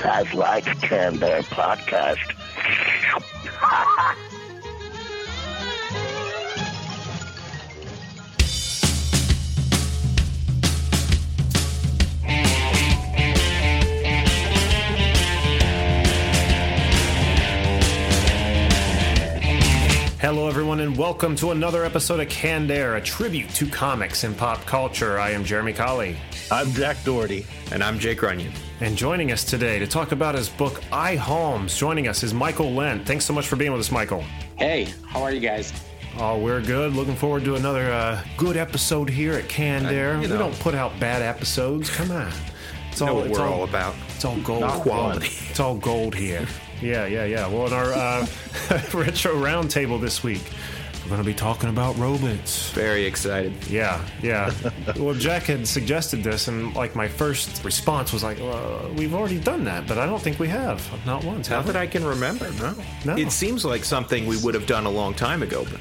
Sounds like Canned Air podcast. Hello, everyone, and welcome to another episode of Canned Air, a tribute to comics and pop culture. I am Jeremy Colley. I'm Jack Doherty. And I'm Jake Runyon. And joining us today to talk about his book, I Holmes, joining us is Michael Lent. Thanks so much for being with us, Michael. Hey, how are you guys? Oh, we're good. Looking forward to another uh, good episode here at Canned Air. you know. We don't put out bad episodes. Come on. It's know what it's we're all about. It's all gold. Not Quality. It's all gold here. Yeah, yeah, yeah. Well, in our uh, retro roundtable this week, we're going to be talking about robots. Very excited. Yeah, yeah. well, Jack had suggested this, and like my first response was like, well, "We've already done that, but I don't think we have. Not once, Not that? I can remember, no. No. It seems like something we would have done a long time ago, but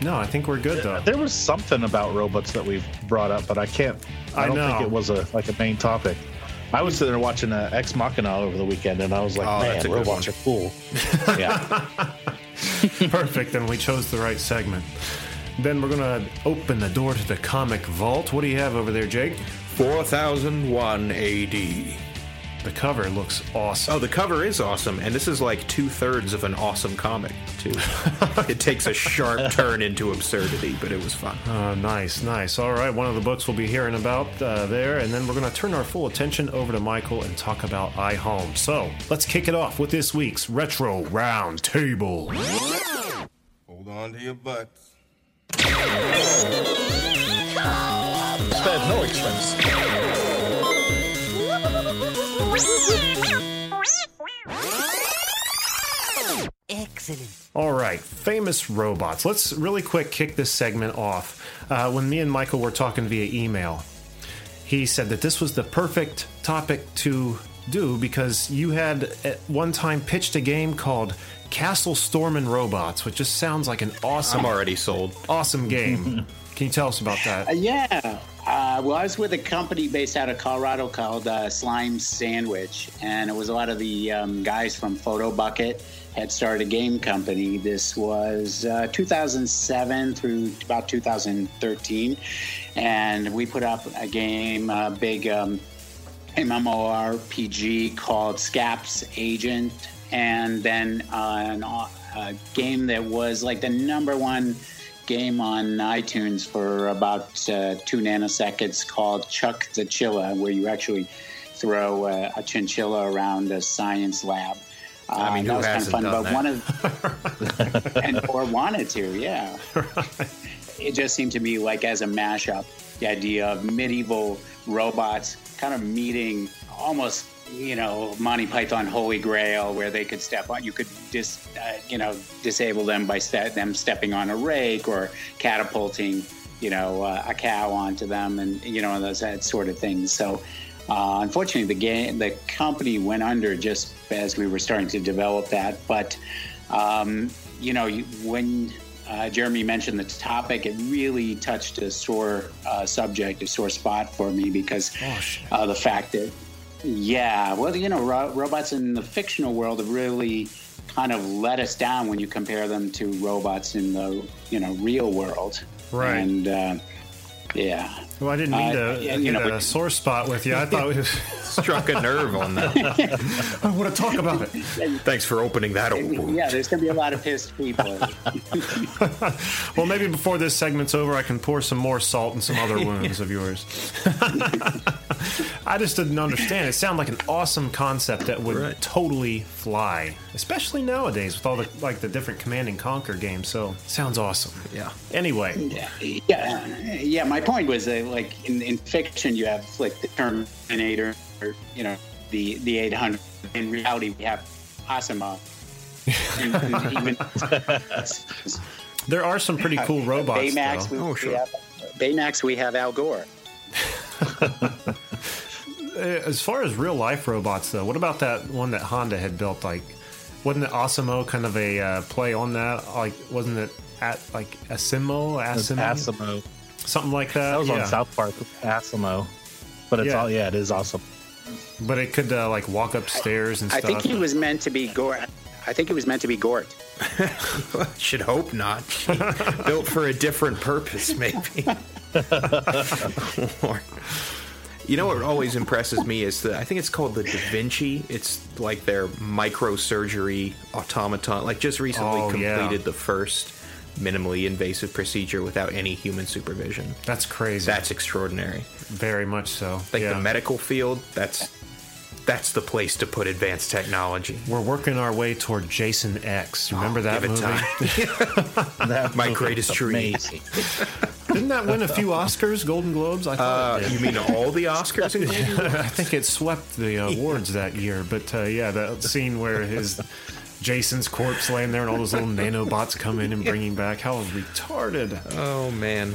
No, I think we're good though. There was something about robots that we've brought up, but I can't. I, I don't know. think it was a like a main topic. I was sitting there watching uh, Ex Machina over the weekend, and I was like, Oh, "Man, a good robots are cool." yeah, Perfect, and we chose the right segment. Then we're gonna open the door to the comic vault. What do you have over there, Jake? 4001 AD. The cover looks awesome. Oh, the cover is awesome, and this is like two thirds of an awesome comic, too. it takes a sharp turn into absurdity, but it was fun. Uh, nice, nice. All right, one of the books we'll be hearing about uh, there, and then we're going to turn our full attention over to Michael and talk about I Holmes. So let's kick it off with this week's Retro Round Table. Hold on to your butts. sped no expense. Excellent. All right, famous robots. Let's really quick kick this segment off. Uh, when me and Michael were talking via email, he said that this was the perfect topic to do because you had at one time pitched a game called Castle Storm and Robots, which just sounds like an awesome, I'm already sold. awesome game. Can you tell us about Uh, that? yeah. Uh, well, I was with a company based out of Colorado called uh, Slime Sandwich, and it was a lot of the um, guys from Photobucket had started a game company. This was uh, 2007 through about 2013, and we put up a game, a big um, MMORPG called Scaps Agent, and then uh, an, a game that was like the number one game on iTunes for about uh, two nanoseconds called Chuck the Chilla, where you actually throw uh, a chinchilla around a science lab. Uh, I mean, that who was kind of fun, but one of and or wanted to, yeah. It just seemed to me like as a mashup, the idea of medieval robots kind of meeting almost, you know, Monty Python Holy Grail, where they could step on, you could dis, uh, you know, disable them by ste- them stepping on a rake or catapulting, you know, uh, a cow onto them, and you know, those that sort of things. So. Uh, unfortunately, the game, the company went under just as we were starting to develop that. But um, you know, when uh, Jeremy mentioned the topic, it really touched a sore uh, subject, a sore spot for me because uh, the fact that, yeah, well, you know, ro- robots in the fictional world have really kind of let us down when you compare them to robots in the you know real world. Right. And uh, yeah. Well, I didn't mean Uh, to yeah, get you know, a sore spot with you. I thought we Struck a nerve on that. I want to talk about it. Thanks for opening that old wound. Yeah, there's going to be a lot of pissed people. Well, maybe before this segment's over, I can pour some more salt in some other wounds of yours. I just didn't understand. It sounded like an awesome concept that would Right. totally fly, especially nowadays with all the like the different Command and Conquer games. So sounds awesome. Yeah. Anyway, yeah, yeah, yeah. My point was that, like in, in fiction, you have like the Terminator, or you know, the the 800. In reality, we have Asimov. And- and even there are some pretty cool robots. Baymax, we, Oh, we have Baymax, we have Al Gore. As far as real life robots, though, what about that one that Honda had built? Like, wasn't it AWESOM-O kind of a uh, play on that? Like, wasn't it at like Asimo, Asimo, Asimo. Something like that? That was yeah. on South Park. AWESOM-O. but it's Yeah. all yeah, it is awesome. But it could uh, like walk upstairs and stuff. I stuff. think he was meant to be Gort. I think he was meant to be Gort. Should hope not. Built for a different purpose, maybe. You know what always impresses me is that I think it's called the Da Vinci. It's like their microsurgery automaton. Like just recently Oh, yeah. completed the first minimally invasive procedure without any human supervision. That's crazy. That's extraordinary. very much so. Like yeah. the medical field, that's that's the place to put advanced technology. We're working our way toward Jason X. Remember that Give it movie? time. That My greatest is dream. Didn't that win a few Oscars, Golden Globes? I thought Uh, it did. you mean all the Oscars? I think it swept the awards that year. But uh, yeah, that scene where his Jason's corpse laying there and all those little nanobots come in and bringing back. How retarded oh man,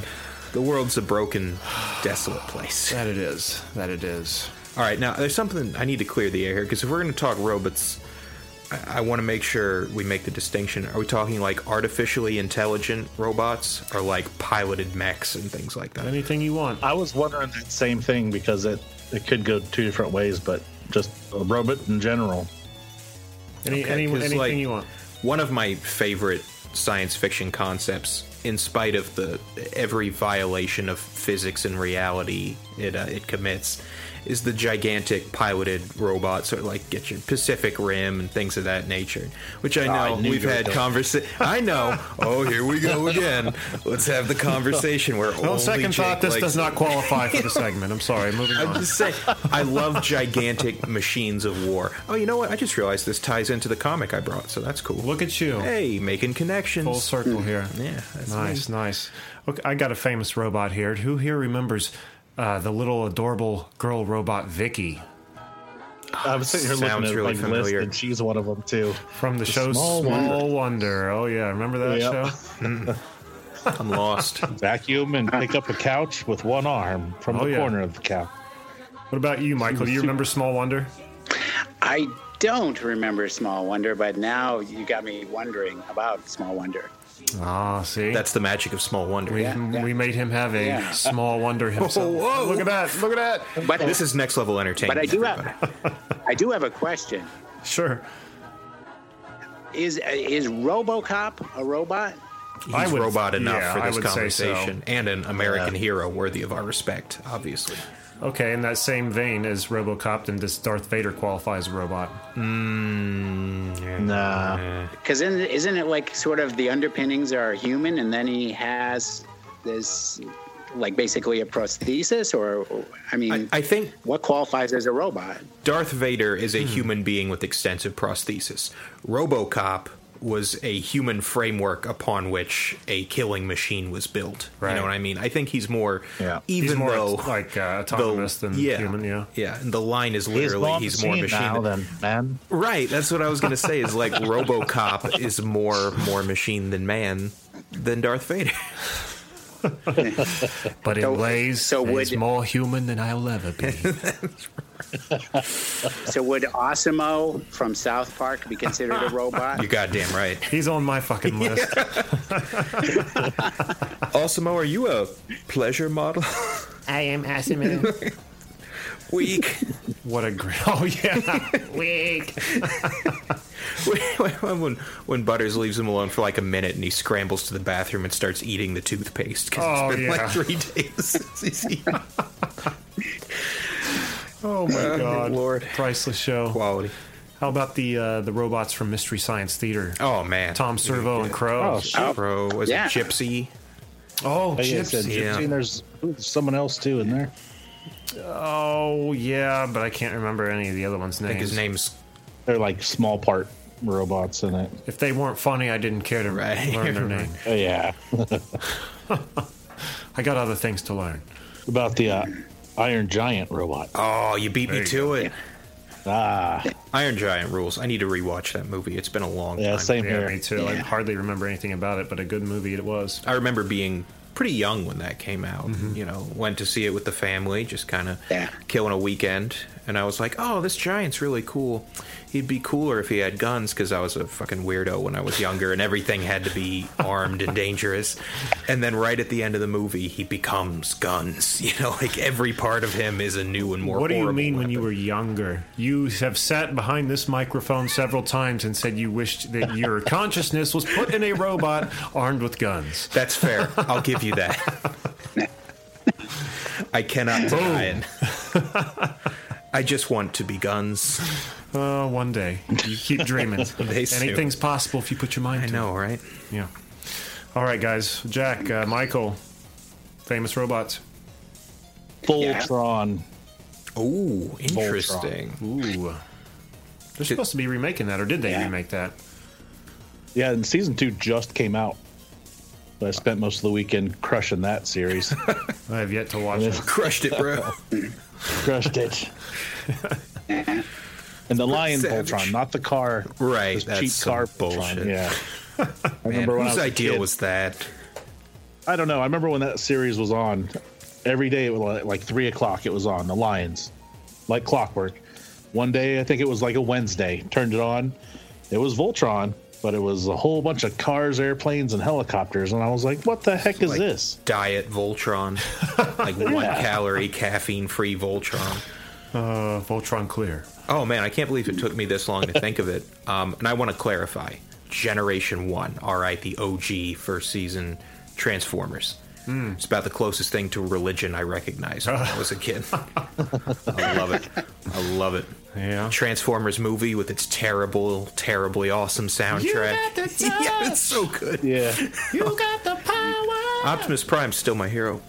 the world's a broken, desolate place. that it is. That it is. All right, now there's something I need to clear the air here because if we're going to talk robots, I, I want to make sure we make the distinction. Are we talking like artificially intelligent robots or like piloted mechs and things like that? Anything you want. I was wondering that same thing because it it could go two different ways, but just a robot in general. Any, Okay, any, anything like, you want. One of my favorite science fiction concepts, in spite of the every violation of physics and reality it uh, it commits, is the gigantic piloted robots, or like get your Pacific Rim and things of that nature. Which I ah, know I we've had going- conversation. I know. Oh, here we go again. Let's have the conversation where No only second thought, this likes does not qualify for the segment. I'm sorry. Moving on. I'm on. just saying, I love gigantic machines of war. Oh, you know what? I just realized this ties into the comic I brought, so that's cool. Look at you. Hey, making connections. Full circle here. Yeah, that's nice, nice. Okay, I got a famous robot here. Who here remembers uh, the little adorable girl robot Vicky I was sitting here looking Sounds at really like familiar. list, and she's one of them too. from the, show Small Small, Wonder. Wonder. Oh yeah, remember that Yep. show? I'm lost. Vacuum and pick up a couch with one arm from Oh, the yeah. corner of the couch. What about you, Michael? Do you remember Small Wonder? I don't remember Small Wonder, but now you got me wondering about Small Wonder. Ah, see, That's the magic of small wonder. we, yeah, yeah. we made him have a Yeah. Small Wonder himself. whoa. Look at that! Look at that! But This is next level entertainment. but I do everybody. have I do have a question. Sure. Is is RoboCop a robot? He's I would- robot enough yeah, for this would say so. conversation, and an American hero worthy of our respect, obviously. Okay, in that same vein as RoboCop, then does Darth Vader qualify as a robot? mm Nah, Because isn't it like sort of the underpinnings are human, and then he has this like basically a prosthesis, or I mean, I, I think what qualifies as a robot? Darth Vader is Hmm. a human being with extensive prosthesis. RoboCop was a human framework upon which a killing machine was built. You know what I mean? I think he's more, Yeah. even He's more though like uh, autonomous the, than yeah, human. Yeah. yeah. And the line is literally more he's more machine machine now than, than man. right. That's what I was going to say. Is like RoboCop is more more machine than man than Darth Vader. But in So- ways, so he's would- more human than I'll ever be. So would AWESOM-O from South Park be considered a robot? You're goddamn right. He's on my fucking list. AWESOM-O, are you a pleasure model? I am AWESOM-O. Weak. What a great. Oh yeah, weak. when when Butters leaves him alone for like a minute and he scrambles to the bathroom and starts eating the toothpaste because Oh, it's been yeah. like three days since he's eaten Oh my god, Lord. priceless show. quality. How about the uh, the robots from Mystery Science Theater? Oh man, Tom Servo and Crow. Oh, shit. Bro, was Yeah. it Gypsy? Oh, Oh, yeah, Gypsy. yeah. And there's ooh, there's someone else too in there. Oh yeah, but I can't remember any of the other ones' I think names. his name's They're like small part robots in it. If they weren't funny, I didn't care to Right. learn their name. Oh yeah, I got other things to learn. about the uh, Iron Giant robot. Oh, you beat me you to it. Ah, Iron Giant rules. I need to rewatch that movie. It's been a long time. yeah, time. same Yeah, here. me too. I Yeah. hardly remember anything about it, but a good movie it was. I remember being pretty young when that came out. Mm-hmm. You know, went to see it with the family, just kind of Yeah. killing a weekend. And I was like, "Oh, this giant's really cool. He'd be cooler if he had guns." Because I was a fucking weirdo when I was younger, and everything had to be armed and dangerous. And then right at the end of the movie, he becomes guns. You know, like every part of him is a new and more. What do you horrible mean when you were younger? You have sat behind this microphone several times and said you wished that your consciousness was put in a robot armed with guns. That's fair. I'll give you that. I cannot deny it. Oh. I just want to be guns. Uh, one day. You keep dreaming. They soon. Anything's possible if you put your mind I to know, right? it. Yeah. All right, guys. Jack, uh, Michael, famous robots. Voltron. Ooh, interesting. Ooh. They're supposed to be remaking that, or did they Yeah. remake that? Yeah, and season two just came out. I spent most of the weekend crushing that series. I have yet to watch it. Crushed it, bro. Crushed it. and the Lion Savage. Voltron, not the car. Right, this that's cheap car bullshit. Voltron. Yeah. I Man, remember when I whose was idea kid- was that? I don't know. I remember when that series was on. Every day, it was like, like three o'clock. It was on the Lions, like clockwork. One day, I think it was like a Wednesday. Turned it on. It was Voltron, but it was a whole bunch of cars, airplanes, and helicopters. And I was like, "What the heck is Like this?" Diet Voltron, like one calorie, caffeine-free Voltron. Uh, Voltron Clear. Oh man, I can't believe it took me this long to think of it. Um, and I want to clarify: Generation One, all right, the OG first season Transformers. It's about the closest thing to religion I recognized when I was a kid. I love it. I love it. Yeah. Transformers movie with its terrible, terribly awesome soundtrack. yeah, it's so good. Yeah, You got the power. Optimus Prime's still my hero.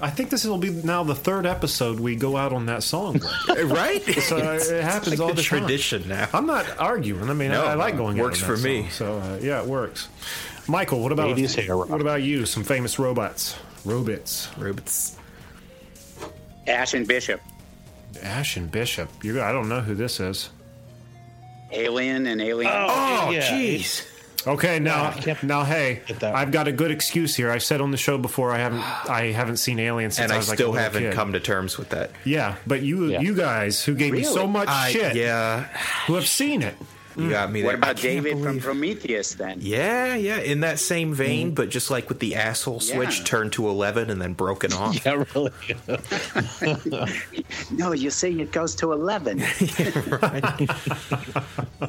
I think this will be now the third episode we go out on that song. right? So uh, it happens It's like all the the time. tradition now. I'm not arguing. I mean, No, I, I like no, going. works out on for that me. song. So uh, yeah, it works. Michael, what about 80s hair what about you? Some famous robots, robots. Robots. Ash and Bishop, Ash and Bishop. You, I don't know who this is. Alien and Alien. Oh, oh yeah. jeez. Okay, now, can't now, hey, I've got a good excuse here. I've said on the show before I haven't, I haven't seen Alien since And I I was like a still little haven't kid. come to terms with that. Yeah, but you, Yeah. you guys who gave me so much I, shit, Yeah, who have seen it. You mm. got me there. what about can't David from Prometheus then? Yeah, yeah, in that same mm. vein, but just like with the asshole switch Yeah. turned to 11 and then broken off. yeah, really. No, you say it goes to 11. yeah,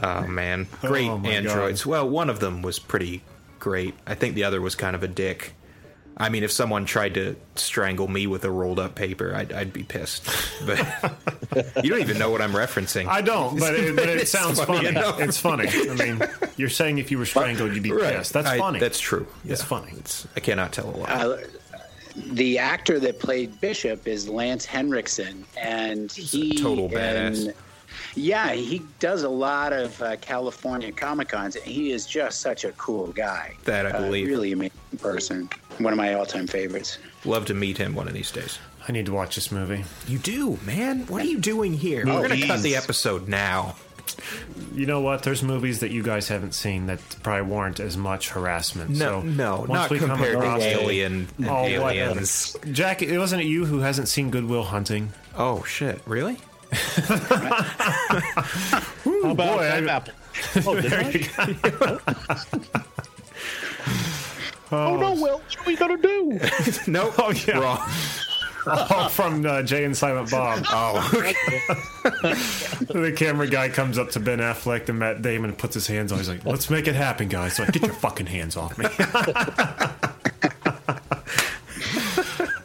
Oh, man. Great Oh, my androids. Well, one of them was pretty great. I think the other was kind of a dick. I mean, if someone tried to strangle me with a rolled up paper, I'd, I'd be pissed. But you don't even know what I'm referencing. I don't, but it, but it sounds funny funny. It's funny. I mean, you're saying if you were strangled, you'd be Right. pissed. That's I- funny. That's true. It's funny. It's, I cannot tell a lie. Uh, the actor that played Bishop is Lance Henriksen, and he total and- badass. Yeah, he does a lot of uh, California Comic Cons. He is just such a cool guy. That I Uh, believe. really amazing person. One of my all-time favorites. Love to meet him one of these days. I need to watch this movie. You do, man. What are you doing here? We're going to cut the episode now. You know what? There's movies that you guys haven't seen that probably warrant as much harassment. No, so no, once not we come compared to across it- Alien and Oh, whatever. Aliens. Jack, it wasn't it you who hasn't seen Good Will Hunting? Oh shit! Really? How about boy, I- Apple? Oh, did I? oh no, Will, what are we gonna do? no, Oh, yeah. Wrong. Oh, from uh, Jay and Silent Bob. Oh, the camera guy comes up to Ben Affleck and Matt Damon and puts his hands on. He's like, "Let's make it happen, guys." So like, get your fucking hands off me.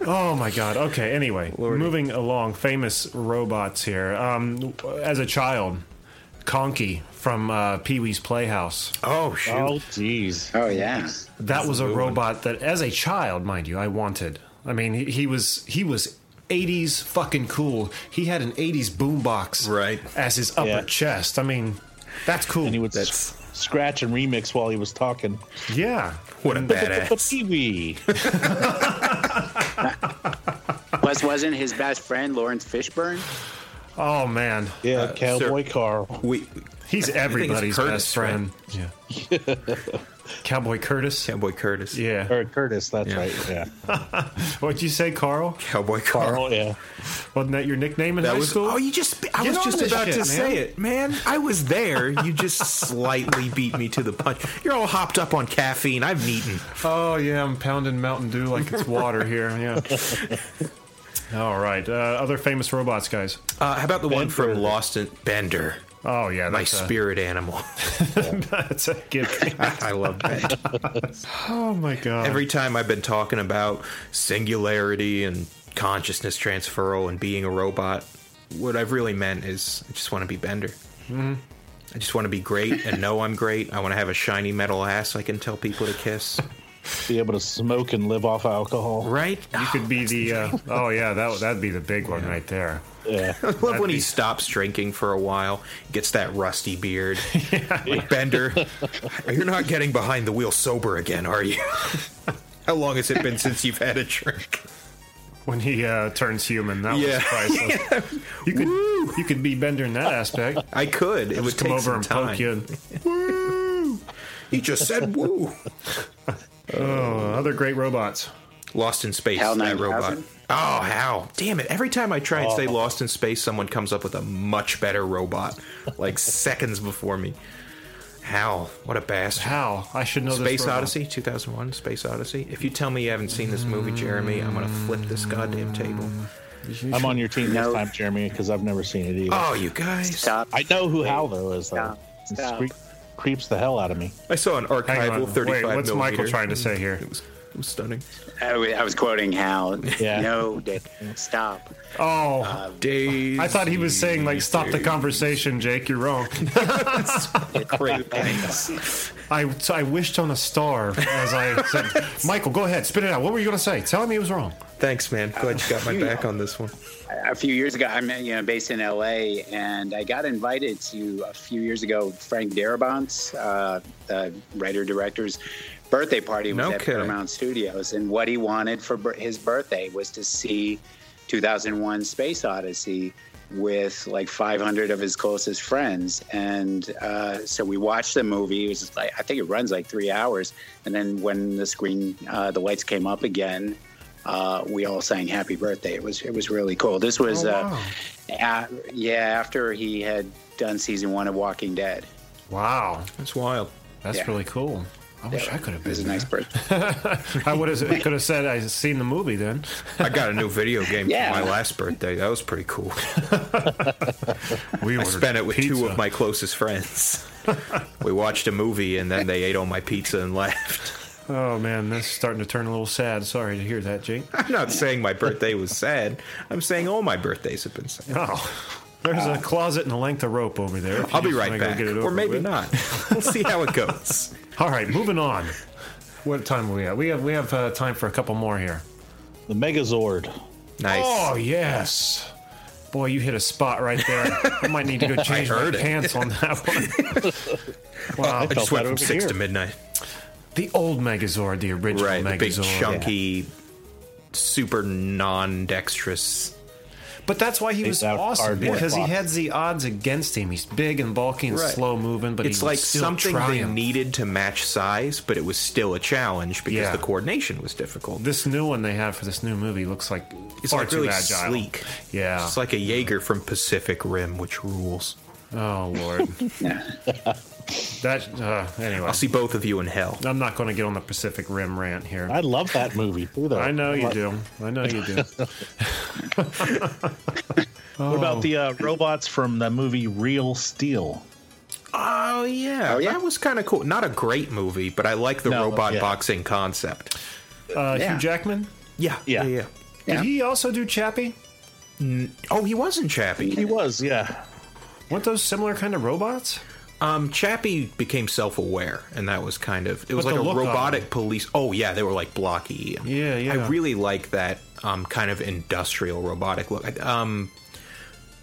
Oh my god. Okay. Anyway, moving along. Famous robots here. Um, as a child, Conky from uh, Pee Wee's Playhouse. oh shoot! Oh, jeez. Oh yeah. That was a good one. robot that, as a child, mind you, I wanted. I mean, he, he was he was. 80s fucking cool. He had an 80s boombox Right. as his upper Yeah. chest. I mean, that's cool. And he would That's- s- scratch and remix while he was talking. yeah. What a badass! Pee-wee. Was wasn't his best friend Laurence Fishburne? Oh man, Yeah, Uh, cowboy sir. car. We he's everybody's Curtis, best friend. Yeah. Cowboy Curtis. Cowboy Curtis. Yeah. Or Curtis, that's Yeah. right. Yeah. What'd you say, Carl? Cowboy Carl. Carl, yeah. Wasn't that your nickname in That high was. school? Oh, you just. I Get was just about shit, to man. say it, man. I was there. You just slightly beat me to the punch. You're all hopped up on caffeine. I've eaten. Oh yeah, I'm pounding Mountain Dew like it's water here. Yeah. All right. Uh, other famous robots, guys. Uh, how about the one from Lost in Bender? Oh yeah, My that's a, spirit animal. that's a gift. I love that. Oh my god. Every time I've been talking about singularity and consciousness transferal and being a robot, what I've really meant is I just want to be Bender. I just want to be great and know I'm great. I want to have a shiny metal ass I can tell people to kiss. Be able to smoke and live off alcohol. Right? you could be the. Uh, oh yeah, that that'd be the big one right there. Yeah. I love when he stops drinking for a while, gets that rusty beard. Like Bender, you're not getting behind the wheel sober again, are you? How long has it been since you've had a drink? When he uh, turns human, that Yeah. was priceless. You could you could be Bender in that aspect. I could. It would come take over some and time. poke you. And, He just said woo. oh, other great robots. Lost in space, Hal that robot. Oh, how? Damn it. Every time I try and say Oh. Lost in Space, someone comes up with a much better robot, like seconds before me. Hal, what a bastard. How I should know this. Space robot. Odyssey, 2001, Space Odyssey. If you tell me you haven't seen this movie, Jeremy, I'm going to flip this goddamn table. I'm on your team No. this time, Jeremy, because I've never seen it either. Oh, you guys. Stop. I know who Hal though is though. Stop. Stop. cre- creeps the hell out of me. I saw an Hang archival on. 35 Wait, what's Michael trying to say here? It was, it was stunning. I I was quoting Hal. Yeah. No, Dick, stop. Oh, Days. I thought he was saying like stop the conversation, Jake. You're wrong. I I wished on a star as I said, Michael, go ahead, spit it out. What were you going to say? Tell me it was wrong. Thanks, man. Glad you got my back on this one. a few years ago, I'm you know based in LA, and I got invited to a few years ago Frank Darabont's uh, the writer director's birthday party was No at kidding. Paramount Studios, and what he wanted for his birthday was to see 2001: Space Odyssey with like 500 of his closest friends, and uh, so we watched the movie. It was like I think it runs like three hours, and then when the screen, uh, the lights came up again uh, we all sang "Happy Birthday." It was it was really cool. This was, Oh, uh, a- yeah, after he had done season one of Walking Dead. Wow, That's wild. that's Yeah. really cool. I wish I could have It was a been nice there. birthday. I would have could have said I seen the movie then. I got a new video game Yeah. for my last birthday. That was pretty cool. We I spent it with two of my closest friends. we watched a movie and then they ate all my pizza and left. Oh man, this is starting to turn a little sad. Sorry to hear that, Jake. I'm not saying my birthday was sad. I'm saying all my birthdays have been sad. Oh, there's a closet and a length of rope over there. I'll be just right wanna go back. get it Or maybe with. not. We'll see how it goes. All right, moving on. What time are we at? We have we have uh, time for a couple more here. The Megazord. Nice. Oh yes, boy, you hit a spot right there. I might need to go change my it. pants on that one. wow, I just felt went that from six here. to midnight. the old Megazord, the original Right, the big Megazord. chunky, super non-dexterous. But that's why he was awesome because he box. had the odds against him. He's big and bulky and Right. slow moving, but It's he would like still something they needed to match size, but it was still a challenge because Yeah. the coordination was difficult. This new one they have for this new movie looks like It's far like too really agile. sleek. Yeah. It's like a Jaeger from Pacific Rim, which rules. Oh lord. that uh, anyway. I'll see both of you in hell. I'm not going to get on the Pacific Rim rant here. I love that movie too, though. I know you What- do. I know you do. What about the uh, robots from the movie Real Steel? Oh yeah, Oh, yeah? that was kind of cool. Not a great movie, but I like the No, robot yeah. boxing concept. Uh, Yeah. Hugh Jackman. Yeah, Yeah. yeah. Did Yeah. he also do Chappie? Oh, he wasn't Chappie. He was, yeah. Weren't those similar kind of robots? Um, Chappie became self-aware, and that was kind of it was But like a robotic police. Oh yeah, they were like blocky. Yeah, yeah. I really like that um kind of industrial robotic look. Um,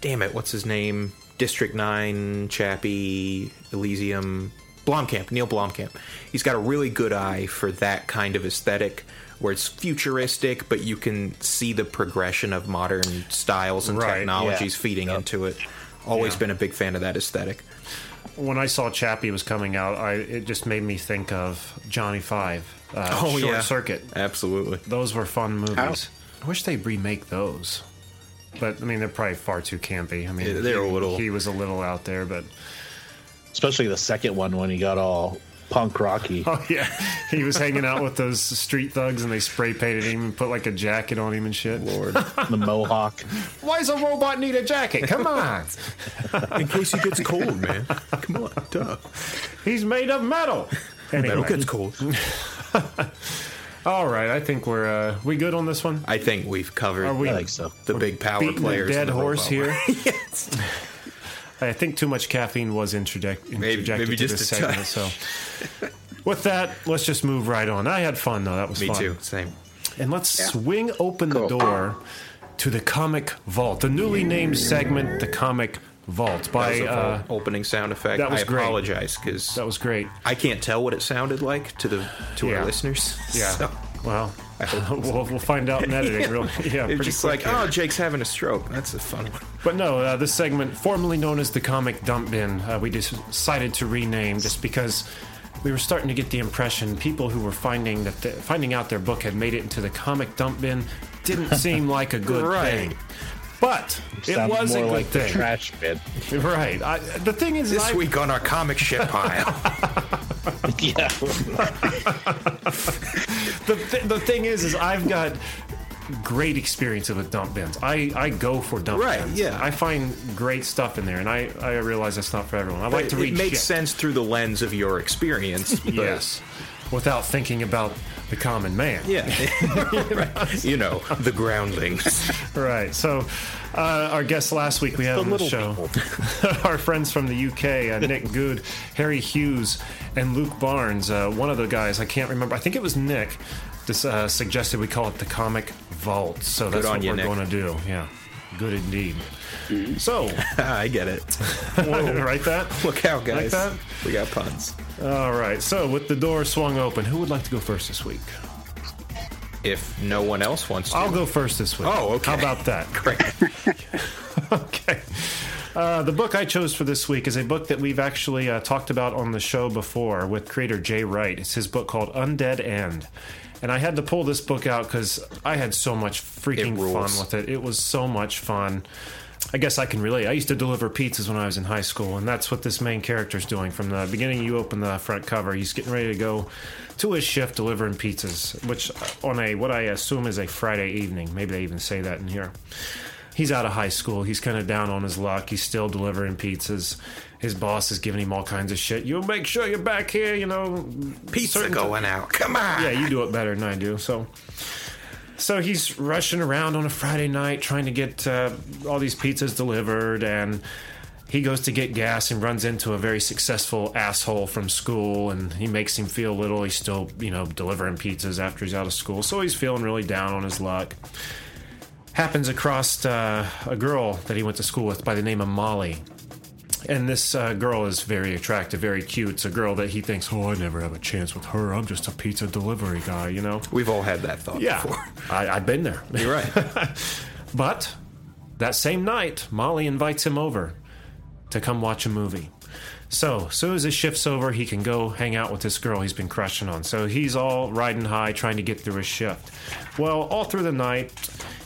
damn it, what's his name? District Nine, Chappie, Elysium, Blomkamp, Neil Blomkamp. He's got a really good eye for that kind of aesthetic. Where it's futuristic, but you can see the progression of modern styles and Right, technologies yeah. feeding Yep. into it. Always Yeah. been a big fan of that aesthetic. When I saw Chappie was coming out, I it just made me think of Johnny Five, uh, Oh, Short yeah. Circuit. Absolutely. Those were fun movies. I wish they'd remake those. But I mean, they're probably far too campy. I mean, Yeah, they're he, a little- He was a little out there, but Especially the second one when he got all punk rocky. oh yeah, he was hanging out with those street thugs, and they spray painted him and put like a jacket on him and shit. Lord. the mohawk. Why does a robot need a jacket? Come on, In case he gets cold, man. Come on, duh. he's made of metal. Anyway, Metal gets cold. all right. I think we're uh, we good on this one. I think we've covered Are we I think so. the big power players. dead the horse here? yes. I think too much caffeine was interject, Maybe- interjected maybe to just this a segment. touch. So, with that, let's just move right on. I had fun though. That was Me fun. too. Same. And let's Yeah. swing open Cool. the door to the comic vault, the newly named segment, the comic vault. That By was uh, opening sound effect. that was I great. apologize because that was great. I can't tell what it sounded like to the to Yeah. our listeners. Yeah. So, Well, we'll, we'll find out in editing. Real, yeah, it's pretty just quick like, oh, Jake's having a stroke. That's a fun one. But no, uh, this segment, formerly known as the Comic Dump Bin, uh, we decided to rename just because we were starting to get the impression people who were finding that the, finding out their book had made it into the Comic Dump Bin didn't seem like a good Right. thing. But it Sounds was a good like the thing, trash bin. right? I, the thing is, This I, week on our comic shit pile. yeah. the, th- the thing is, is I've got great experience with dump bins. I, I go for dump bins. Right, bins. yeah. I find great stuff in there, and I, I realize that's not for everyone. I like to read it makes shit. sense through the lens of your experience. But Yes. Without thinking about the common man. Yeah. Right. You know, the groundlings. Right. So, uh, our guests last week we had the on the show our friends from the UK, uh, Nick Good, Harry Hughes, and Luke Barnes. Uh, one of the guys, I can't remember, I think it was Nick, just, uh, suggested we call it the Comic Vault. So that's on what you, we're Nick. going to do. Yeah. Good indeed. So, I get it. right that? Look out, guys. that? We got puns. All right. So, with the door swung open, who would like to go first this week? If no one else wants to. I'll go first this week. Oh, okay. How about that? Great. okay. Uh, the book I chose for this week is a book that we've actually uh, talked about on the show before with creator Jay Wright. It's his book called Undead End. And I had to pull this book out because I had so much freaking fun with it. It was so much fun. I guess I can relate. I used to deliver pizzas when I was in high school, and that's what this main character's doing. From the beginning, you open the front cover, he's getting ready to go to his shift delivering pizzas, which on a what I assume is a Friday evening. Maybe they even say that in here he's out of high school. He's kind of down on his luck. He's still delivering pizzas. His boss is giving him all kinds of shit. You'll make sure you're back here. You know, Pizza certain- going out. Come on. Yeah, you do it better than I do. So, so he's rushing around on a Friday night trying to get uh, all these pizzas delivered, and he goes to get gas and runs into a very successful asshole from school, and he makes him feel little. He's still, you know, delivering pizzas after he's out of school, so he's feeling really down on his luck happens across uh, a girl that he went to school with by the name of Molly. And this uh, girl is very attractive, very cute. It's a girl that he thinks, oh, I never have a chance with her. I'm just a pizza delivery guy, you know? We've all had that thought Yeah, before. I, I've been there. You're right. But that same night, Molly invites him over to come watch a movie. So, as soon as his shift's over, he can go hang out with this girl he's been crushing on. So, he's all riding high trying to get through his shift. Well, all through the night,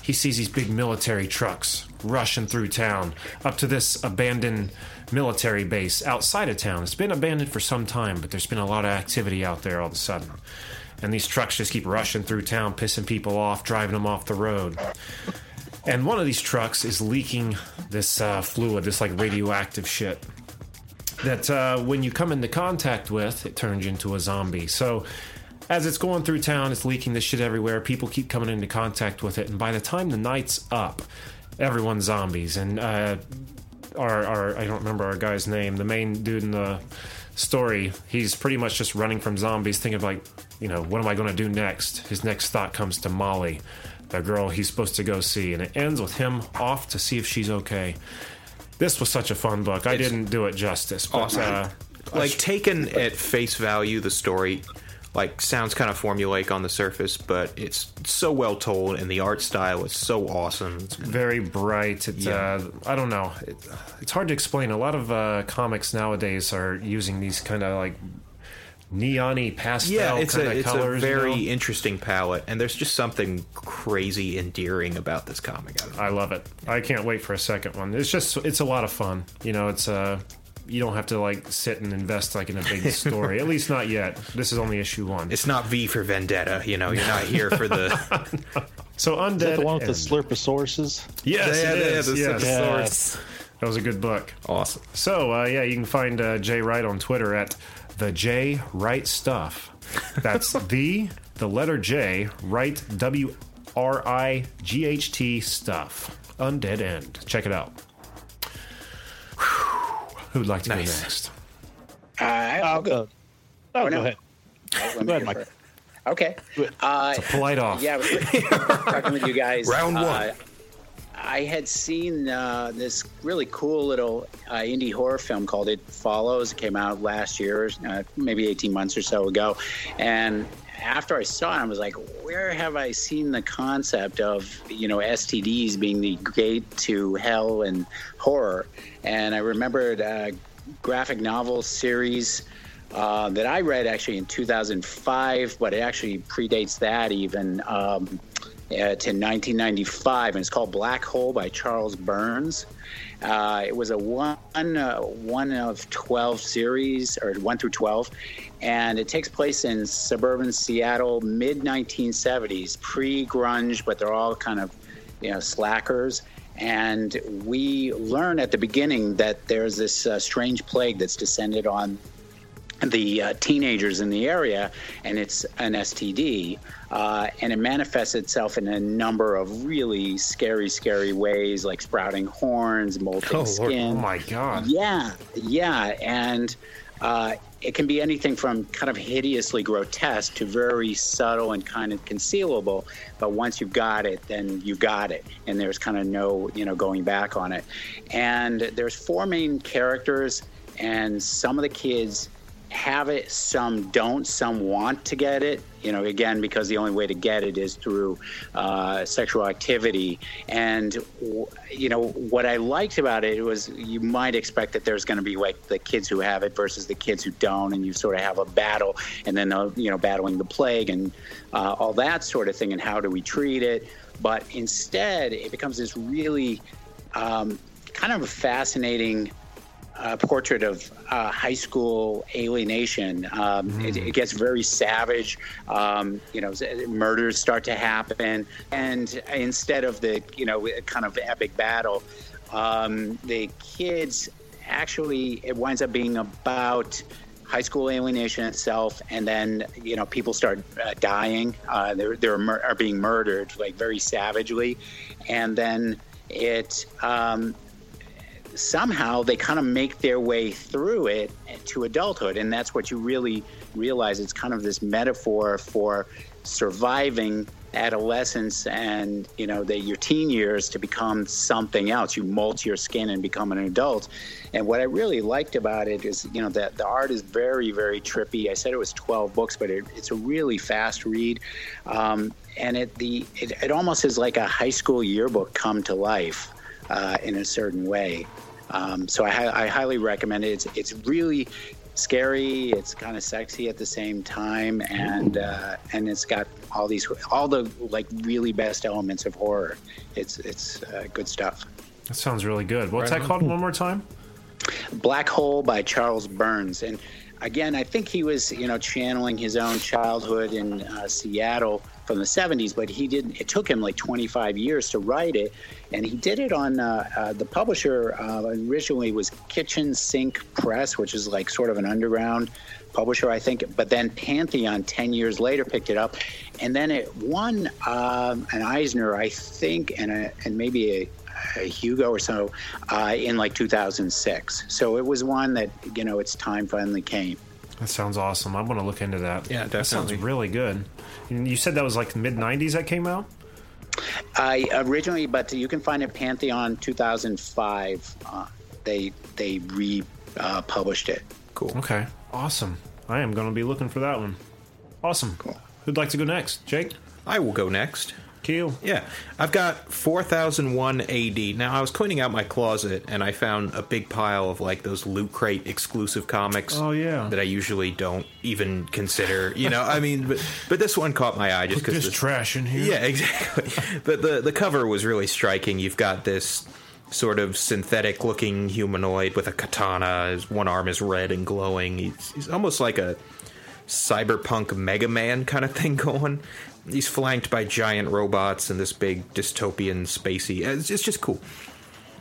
he sees these big military trucks rushing through town up to this abandoned military base outside of town. It's been abandoned for some time, but there's been a lot of activity out there all of a sudden. And these trucks just keep rushing through town, pissing people off, driving them off the road. And one of these trucks is leaking this uh, fluid, this like radioactive shit. That uh, when you come into contact with, it turns you into a zombie. So as it's going through town, it's leaking this shit everywhere. People keep coming into contact with it, and by the time the night's up, everyone's zombies. And uh, our, our I don't remember our guy's name, the main dude in the story, he's pretty much just running from zombies, thinking of like, you know, what am I going to do next? His next thought comes to Molly, the girl he's supposed to go see, and it ends with him off to see if she's okay. This was such a fun book. I It's didn't do it justice, but awesome. uh, like taken at face value, the story like sounds kind of formulaic on the surface, but it's so well told, and the art style is so awesome. It's very bright. It's Yeah. uh, I don't know. It, it's hard to explain. A lot of uh, comics nowadays are using these kind of like neon-y pastel yeah, it's kind a of it's colors. a you very know? interesting palette, and there's just something crazy endearing about this comic. I. I love it. I can't wait for a second one. It's just it's a lot of fun. You know, it's uh you don't have to like sit and invest like in a big story. At least not yet. This is only issue one. It's not V for Vendetta, you know. You're not here for the so undead. Is that the one with the End. slurposauruses? Yes, Yeah, it yeah, the yes. Yes. That was a good book. awesome. So uh, yeah, you can find uh, Jay Wright on Twitter at the J Wright Stuff. That's the the letter J Wright W R I G H T Stuff. Undead End. Check it out. Who'd like to Nice. go next? Uh, I'll go. Oh, no. go ahead. Let Go ahead, go Mike. first. Okay. Uh, it's a Polite off. yeah, talking with you guys. Round one. Uh, I had seen uh, this really cool little uh, indie horror film called It Follows. It came out last year, uh, maybe 18 months or so ago. And after I saw it, I was like, where have I seen the concept of, you know, STDs being the gate to hell and horror? And I remembered a graphic novel series uh, that I read actually in 2005, but it actually predates that even. Um, uh, to 1995, and it's called Black Hole by Charles Burns. Uh, it was a one uh, one of 12 series, or one through 12, and it takes place in suburban Seattle, mid 1970s, pre grunge, but they're all kind of you know slackers. And we learn at the beginning that there's this uh, strange plague that's descended on the uh, teenagers in the area, and it's an STD. Uh, and it manifests itself in a number of really scary, scary ways, like sprouting horns, molting Oh, Lord. skin. oh my God. Yeah, yeah, and uh, it can be anything from kind of hideously grotesque to very subtle and kind of concealable. But once you've got it, then you've got it, and there's kind of no, you know, going back on it. And there's four main characters, and some of the kids have it, some don't, some want to get it. You know, again, because the only way to get it is through uh, sexual activity. And, you know, what I liked about it was you might expect that there's going to be like the kids who have it versus the kids who don't, and you sort of have a battle, and then, uh, you know, battling the plague and uh, all that sort of thing, and how do we treat it. But instead, it becomes this really um, kind of fascinating uh, portrait of uh, high school alienation. Um, it, it gets very savage. Um, you know, murders start to happen, and instead of the you know kind of epic battle, um, the kids actually it winds up being about high school alienation itself, and then you know people start uh, dying. Uh, they're they're mur- are being murdered like very savagely, and then it. Um, somehow they kind of make their way through it to adulthood. And that's what you really realize. It's kind of this metaphor for surviving adolescence and you know the, your teen years to become something else. You molt your skin and become an adult. And what i really liked about it is you know that the art is very very trippy. I said it was 12 books but it, it's a really fast read. Um, and it the it, it almost is like a high school yearbook come to life uh, in a certain way. Um, so I, I highly recommend it. It's, it's really scary. It's kind of sexy at the same time, and uh, and it's got all these all the like really best elements of horror. It's it's uh, good stuff. That sounds really good. What's Right that on. called one more time? Black Hole by Charles Burns. And again, I think he was, you know, channeling his own childhood in uh, Seattle from the 70s, but he didn't, it took him like 25 years to write it. And he did it on uh, uh, the publisher uh, originally was Kitchen Sink Press, which is like sort of an underground publisher, I think. But then Pantheon, 10 years later, picked it up. And then it won um, an Eisner, I think, and, a, and maybe a, a Hugo or so uh, in like 2006. So it was one that you know its time finally came. That sounds awesome. I want to look into that. Yeah, That sounds really good. You said that was like mid '90s that came out. I originally, but you can find it Pantheon 2005. Uh, they they republished uh, it. Cool. Okay, awesome. I am going to be looking for that one. Awesome. Cool. Who'd like to go next? Jake? I will go next. Keel? Yeah, I've got 4001 AD. Now, I was cleaning out my closet and I found a big pile of like those Loot Crate exclusive comics. Oh, yeah. That I usually don't even consider. You know, I mean, but, but this one caught my eye just because this trash in here. Yeah, exactly. but the the cover was really striking. You've got this sort of synthetic looking humanoid with a katana. His one arm is red and glowing. He's, he's almost like a cyberpunk Mega Man kind of thing going. He's flanked by giant robots and this big dystopian spacey. It's, it's just cool.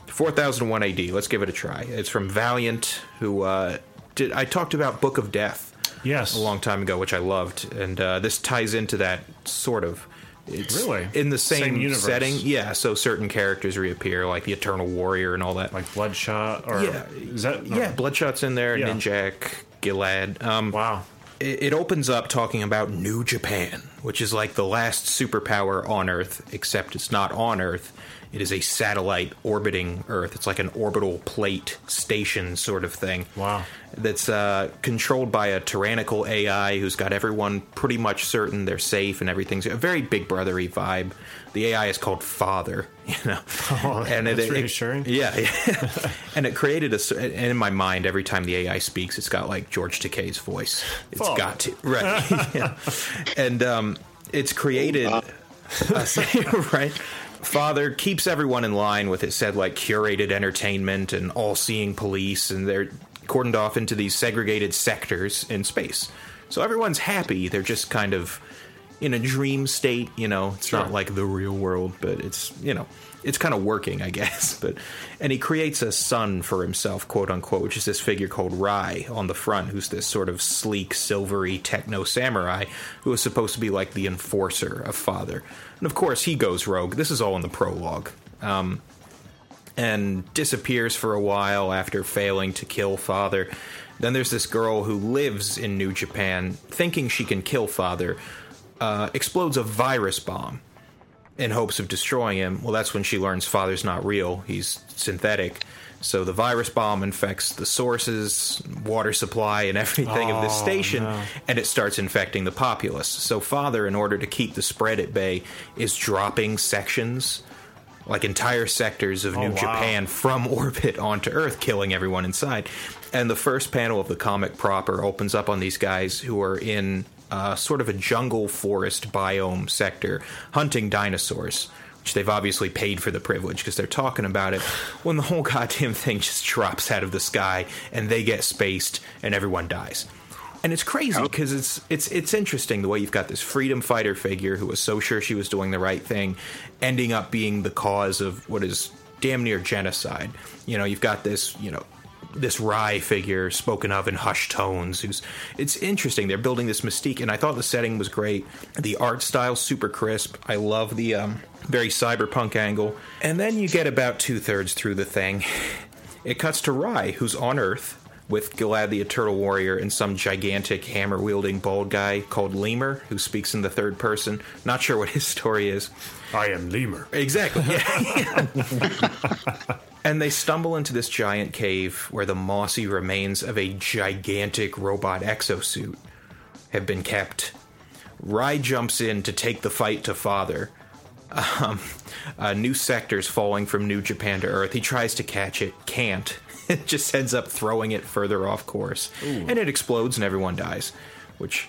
4001 AD. Let's give it a try. It's from Valiant, who uh, did. I talked about Book of Death Yes. a long time ago, which I loved, and uh, this ties into that sort of. It's Really? in the same, Same universe. setting, yeah. So certain characters reappear, like the Eternal Warrior and all that. Like Bloodshot? Or yeah, Is that. no. yeah? Bloodshot's in there, Yeah. Ninjak, Gilad. Um, Wow. it, it opens up talking about New Japan, which is like the last superpower on Earth, except it's not on Earth. It is a satellite orbiting Earth. It's like an orbital plate station sort of thing. Wow. That's uh, controlled by a tyrannical AI who's got everyone pretty much certain they're safe and everything's a very big brothery vibe. The AI is called Father, you know, Oh, that's reassuring. yeah, yeah. and it created a. s- And in my mind, every time the AI speaks, it's got like George Takei's voice. It's Father. got to right, yeah. and um, it's created. a- right, Father keeps everyone in line with it said like curated entertainment and all-seeing police, and they're cordoned off into these segregated sectors in space. So everyone's happy. They're just kind of in a dream state, you know. It's not like the real world, but it's you know, it's kind of working, I guess. But and he creates a son for himself, quote unquote, which is this figure called Rai on the front, who's this sort of sleek, silvery techno samurai who is supposed to be like the enforcer of Father. And of course, he goes rogue. This is all in the prologue. Um, and disappears for a while after failing to kill Father. Then there's this girl who lives in New Japan, thinking she can kill Father, uh, explodes a virus bomb in hopes of destroying him. Well, that's when she learns Father's not real, he's synthetic. So the virus bomb infects the sources, water supply, and everything of this Oh, station, no. and it starts infecting the populace. So Father, in order to keep the spread at bay, is dropping sections like entire sectors of Oh, New wow. Japan from orbit onto Earth, killing everyone inside. And the first panel of the comic proper opens up on these guys who are in uh, sort of a jungle forest biome sector hunting dinosaurs. Which they've obviously paid for the privilege because they're talking about it when the whole goddamn thing just drops out of the sky and they get spaced and everyone dies. And it's crazy because it's it's it's interesting the way you've got this freedom fighter figure who was so sure she was doing the right thing, ending up being the cause of what is damn near genocide. You know, you've got this you know this Rai figure spoken of in hushed tones. Who's it's interesting. They're building this mystique, and I thought the setting was great. The art style super crisp. I love the um, very cyberpunk angle. And then you get about two thirds through the thing. It cuts to Rai, who's on Earth with Gilad the Eternal Warrior and some gigantic hammer wielding bald guy called Lemur, who speaks in the third person. Not sure what his story is. I am Lemur. Exactly. Yeah. and they stumble into this giant cave where the mossy remains of a gigantic robot exosuit have been kept. Rai jumps in to take the fight to Father. Um, uh, new sectors falling from New Japan to Earth. He tries to catch it, can't. It just ends up throwing it further off course. And it explodes and everyone dies, which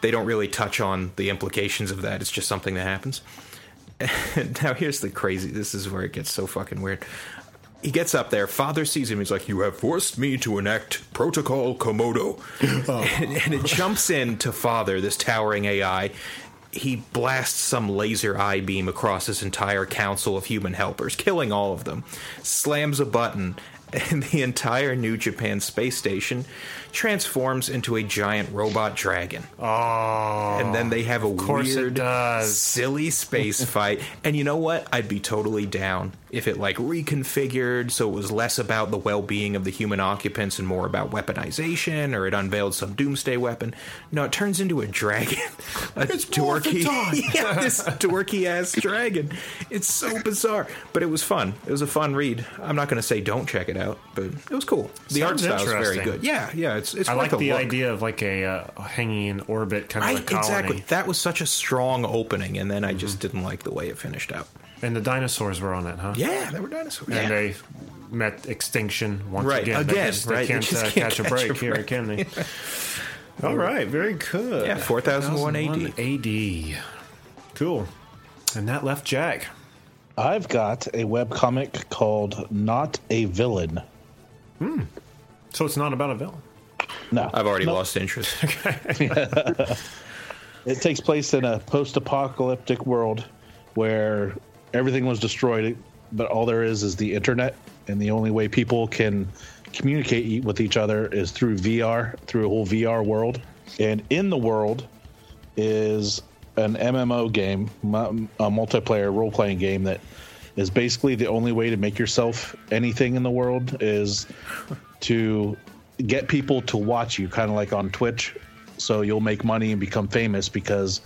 they don't really touch on the implications of that. It's just something that happens. now here's the crazy this is where it gets so fucking weird he gets up there father sees him he's like you have forced me to enact protocol komodo and, and it jumps in to father this towering ai he blasts some laser eye beam across his entire council of human helpers killing all of them slams a button and the entire new japan space station transforms into a giant robot dragon Oh. and then they have a weird, silly space fight. And you know what? I'd be totally down if it like reconfigured so it was less about the well-being of the human occupants and more about weaponization or it unveiled some doomsday weapon. No it turns into a dragon. A dorky yeah this dorky ass dragon. It's so bizarre. But it was fun. It was a fun read. I'm not going to say don't check it out but it was cool. The art style is very good. Yeah yeah it's it's I quite like the look. idea of like a uh, hanging in orbit kind of a colony. exactly. that was such a strong opening and then i just Mm-hmm. didn't like the way it finished out And the dinosaurs were on it, huh? yeah they were dinosaurs And they met extinction once Right, again. They again, just- they right, they can't, just uh, can't catch a break a here, break. can they? All right, very good. Yeah, 4001 AD. AD. Cool. And that left Jack. I've got a webcomic called Not a Villain. Hmm. So it's not about a villain. No. i've already no, lost interest Okay. It takes place in a post apocalyptic world where everything was destroyed, but all there is is the internet. And the only way people can communicate with each other is through VR, through a whole VR world. And in the world is an MMO game, a multiplayer role playing game that is basically the only way to make yourself anything in the world is to get people to watch you, kind of like on Twitch. So you'll make money and become famous because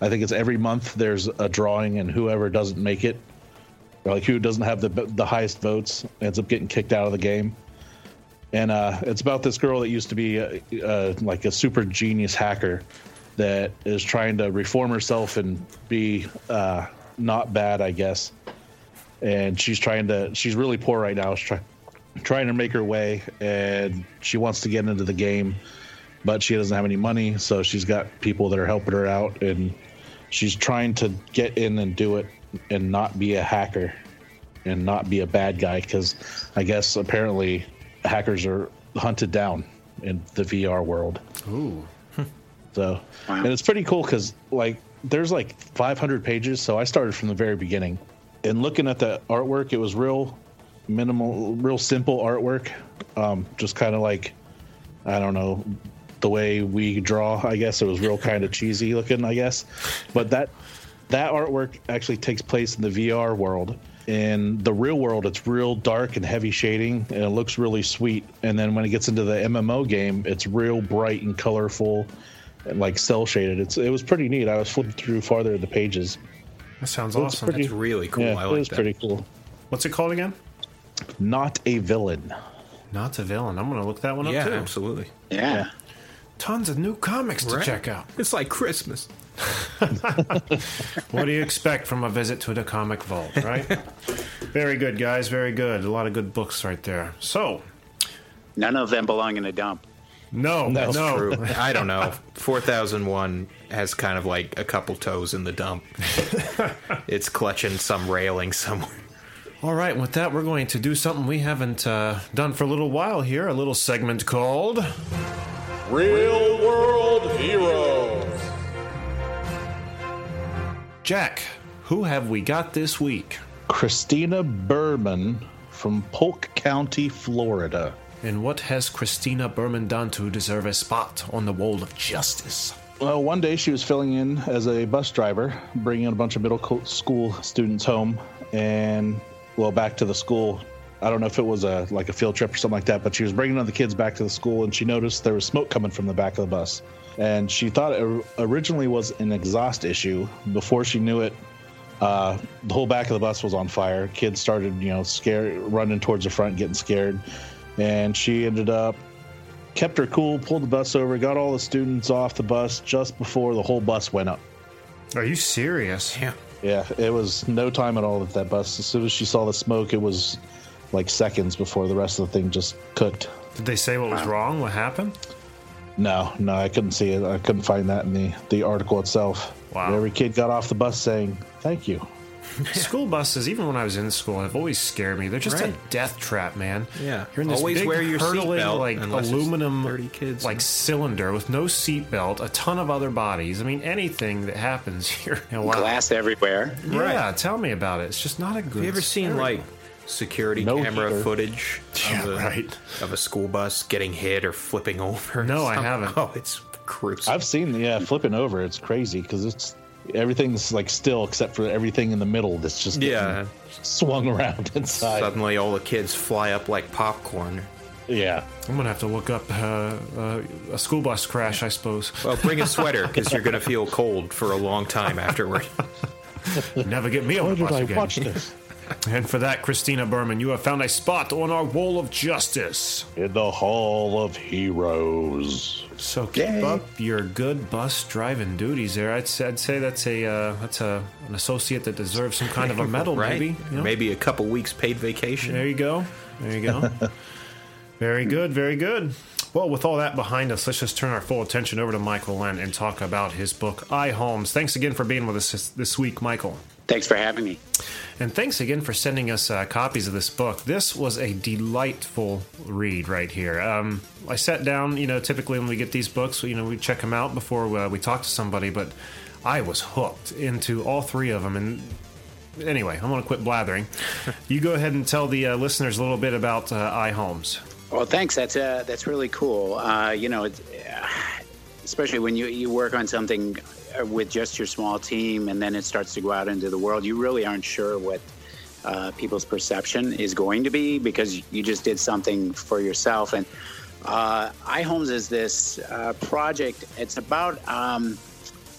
I think it's every month there's a drawing, and whoever doesn't make it, like who doesn't have the the highest votes, ends up getting kicked out of the game. And uh, it's about this girl that used to be uh uh like a super genius hacker that is trying to reform herself and be uh, not bad, I guess. And she's trying to. She's really poor right now. She's trying trying to make her way, and she wants to get into the game, but she doesn't have any money. So she's got people that are helping her out, and she's trying to get in and do it, and not be a hacker, and not be a bad guy. Because I guess apparently hackers are hunted down in the VR world. Ooh. So, Wow. and it's pretty cool because like there's like 500 pages. So I started from the very beginning, and looking at the artwork, it was real minimal, real simple artwork. Um, just kind of like I don't know the way we draw. I guess it was real kind of cheesy looking. I guess, but that that artwork actually takes place in the VR world. In the real world, it's real dark and heavy shading, and it looks really sweet. And then when it gets into the MMO game, it's real bright and colorful, and like cell shaded. It's it was pretty neat. I was flipping through farther in the pages. That sounds It's awesome. pretty- It's really cool. Yeah, I it like was that. pretty cool. What's it called again? Not a villain. Not a villain. I'm going to look that one up Yeah, too. absolutely. Yeah. Tons of new comics to Right? check out. It's like Christmas. What do you expect from a visit to the comic vault, right? very good, guys. Very good. A lot of good books right there. So, None of them belong in a dump. no, no. That's True. I don't know. 4001 has kind of like a couple toes in the dump. it's clutching some railing somewhere. All right, with that, we're going to do something we haven't uh, done for a little while here. A little segment called Real World Heroes. Jack. Who have we got this week? Christina Berman from Polk County, Florida. And what has Christina Berman done to deserve a spot on the wall of justice? Well, one day she was filling in as a bus driver, bringing a bunch of middle school students home, and well, back to the school. I don't know if it was a like a field trip or something like that, but she was bringing all the kids back to the school, and she noticed there was smoke coming from the back of the bus, and she thought it originally was an exhaust issue. Before she knew it, uh, the whole back of the bus was on fire. Kids started, you know, scared, running towards the front, getting scared, and she ended up kept her cool, pulled the bus over, got all the students off the bus just before the whole bus went up. Are you serious? Yeah. Yeah, it was no time at all at that bus. As soon as she saw the smoke, it was like seconds before the rest of the thing just cooked. Did they say what was wrong? What happened? No, no, I couldn't see it. I couldn't find that in the, the article itself. Wow. Every kid got off the bus saying, thank you. School buses, even when I was in school, have always scared me. They're just a death trap, man. Yeah. you're in this Always big wear your hurtling, seatbelt like aluminum, 30 kids. like cylinder with no seatbelt, a ton of other bodies. I mean, anything that happens here. You know, wow. Glass everywhere. Yeah, tell me about it. It's just not a good. Have you ever seen like security No camera heater. footage Yeah, of, a, right. of a school bus getting hit or flipping over? No, I haven't. Oh, it's gruesome. I've seen, yeah, flipping over. It's crazy because it's everything's like still except for everything in the middle that's just Yeah. swung around inside. Suddenly, all the kids fly up like popcorn. Yeah. I'm gonna have to look up uh, uh, a school bus crash, I suppose. Well, bring a sweater because you're going to feel cold for a long time afterward. Never get me on Why a did I again. watch this? And for that, Christina Berman, you have found a spot on our wall of justice. In the Hall of Heroes. So keep up your good bus driving duties there. I'd, say- I'd say that's a uh, that's a an associate that deserves some kind of a medal, right? maybe. you know? Maybe a couple weeks paid vacation. There you go. There you go. very good. Very good. Well, with all that behind us, let's just turn our full attention over to Michael Lent and talk about his book, I Holmes. Thanks again for being with us this, this week, Michael. Thanks for having me. And thanks again for sending us uh, copies of this book. This was a delightful read right here. Um, I sat down, you know, typically when we get these books, you know, we check them out before uh, we talk to somebody, but I was hooked into all three of them. And anyway, I'm going to quit blathering. you go ahead and tell the uh, listeners a little bit about uh, I Holmes. Well, thanks. That's uh, that's really cool. Uh, you know, it's, especially when you, you work on something with just your small team, and then it starts to go out into the world. You really aren't sure what uh, people's perception is going to be because you just did something for yourself. And uh, I Holmes is this uh, project. It's about um,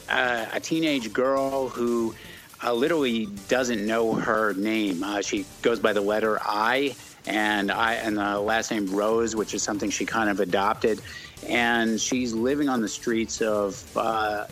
uh, a teenage girl who uh, literally doesn't know her name. Uh, she goes by the letter I, and I and the last name Rose, which is something she kind of adopted. And she's living on the streets of uh,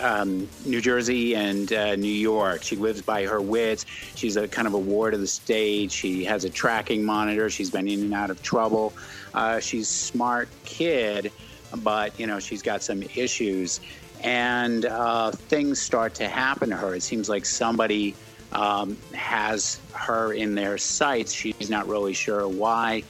um, New Jersey and uh, New York. She lives by her wits. She's a kind of a ward of the state. She has a tracking monitor. She's been in and out of trouble. Uh, she's smart kid, but you know she's got some issues and uh, things start to happen to her. It seems like somebody um, has her in their sights. She's not really sure why.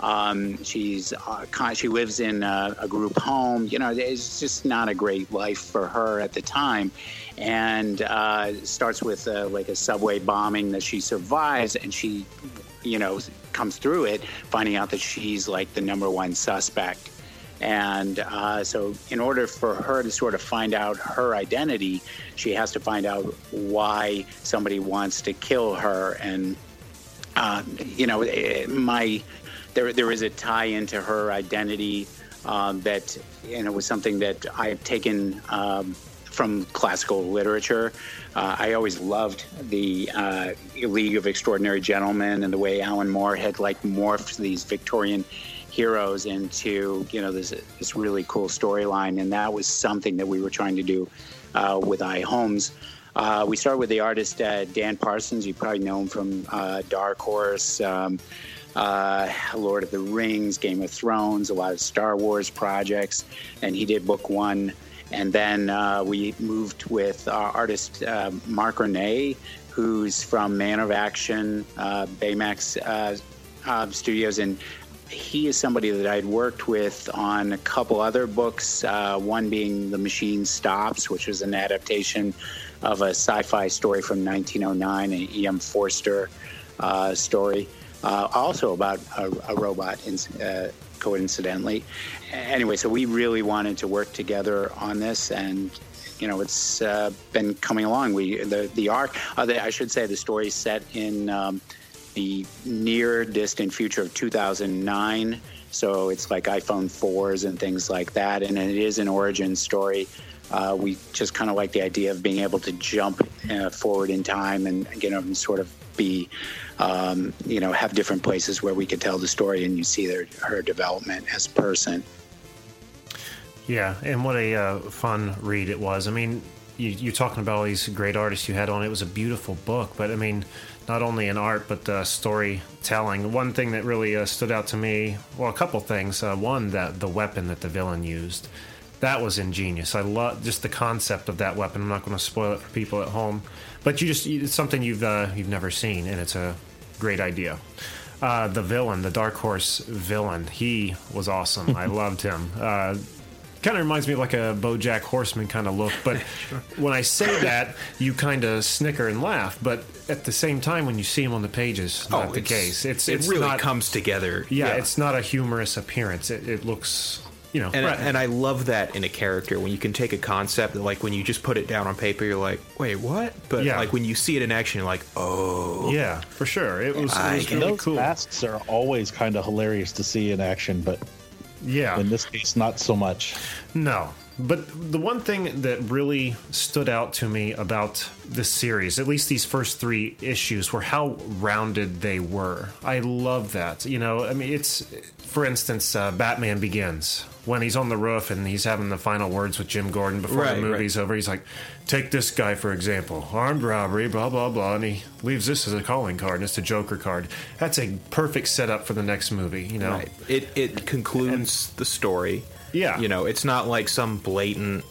Um, she's uh, she lives in a, a group home. You know, it's just not a great life for her at the time. And uh, starts with uh, like a subway bombing that she survives, and she, you know, comes through it, finding out that she's like the number one suspect. And uh, so, in order for her to sort of find out her identity, she has to find out why somebody wants to kill her. And, uh, you know, my there, there is a tie into her identity um, that, you know, was something that I had taken um, from classical literature. Uh, I always loved the uh, League of Extraordinary Gentlemen and the way Alan Moore had like morphed these Victorian heroes into you know this this really cool storyline, and that was something that we were trying to do uh, with I Holmes. Uh, we started with the artist uh, Dan Parsons. You probably know him from uh, Dark Horse, um, uh, Lord of the Rings, Game of Thrones, a lot of Star Wars projects, and he did book one. And then uh, we moved with our artist uh, Mark Renee, who's from Man of Action, uh, Baymax uh, uh, Studios, and he is somebody that I'd worked with on a couple other books. Uh, one being The Machine Stops, which was an adaptation of a sci-fi story from 1909, an E.M. Forster uh, story, uh, also about a, a robot. In, uh, coincidentally, anyway, so we really wanted to work together on this, and you know, it's uh, been coming along. We the the arc, uh, the, I should say, the story is set in. Um, the near distant future of 2009. So it's like iPhone 4s and things like that. And it is an origin story. Uh, we just kind of like the idea of being able to jump uh, forward in time and, you know, and sort of be, um, you know, have different places where we could tell the story and you see their, her development as a person. Yeah, and what a uh, fun read it was. I mean, you, you're talking about all these great artists you had on. It was a beautiful book, but I mean, not only in art but uh, storytelling. One thing that really uh, stood out to me, well, a couple things. Uh, one, that the weapon that the villain used, that was ingenious. I love just the concept of that weapon. I'm not going to spoil it for people at home, but you just it's something you've uh, you've never seen, and it's a great idea. Uh, the villain, the Dark Horse villain, he was awesome. I loved him. Uh, kind of reminds me of like a BoJack Horseman kind of look. But when I say that, you kind of snicker and laugh. But at the same time, when you see him on the pages, not the case. It's it it's really not, comes together. Yeah, it's not a humorous appearance. It, it looks you know, And, right. and I love that in a character when you can take a concept that, like, when you just put it down on paper, you're like, wait, what? But, Yeah. like, when you see it in action, you're like, oh. yeah, for sure. It was, it I was really Those cool. masks are always kind of hilarious to see in action, but Yeah. in this case, not so much. No. But the one thing that really stood out to me about this series, at least these first three issues, were how rounded they were. I love that. You know, I mean, it's, for instance, uh, Batman Begins. When he's on the roof and he's having the final words with Jim Gordon before Right, the movie's over, he's like, take this guy, for example, armed robbery, blah, blah, blah. And he leaves this as a calling card and it's a Joker card. That's a perfect setup for the next movie, you know? Right. It, it concludes the story. Yeah. You know, it's not like some blatant,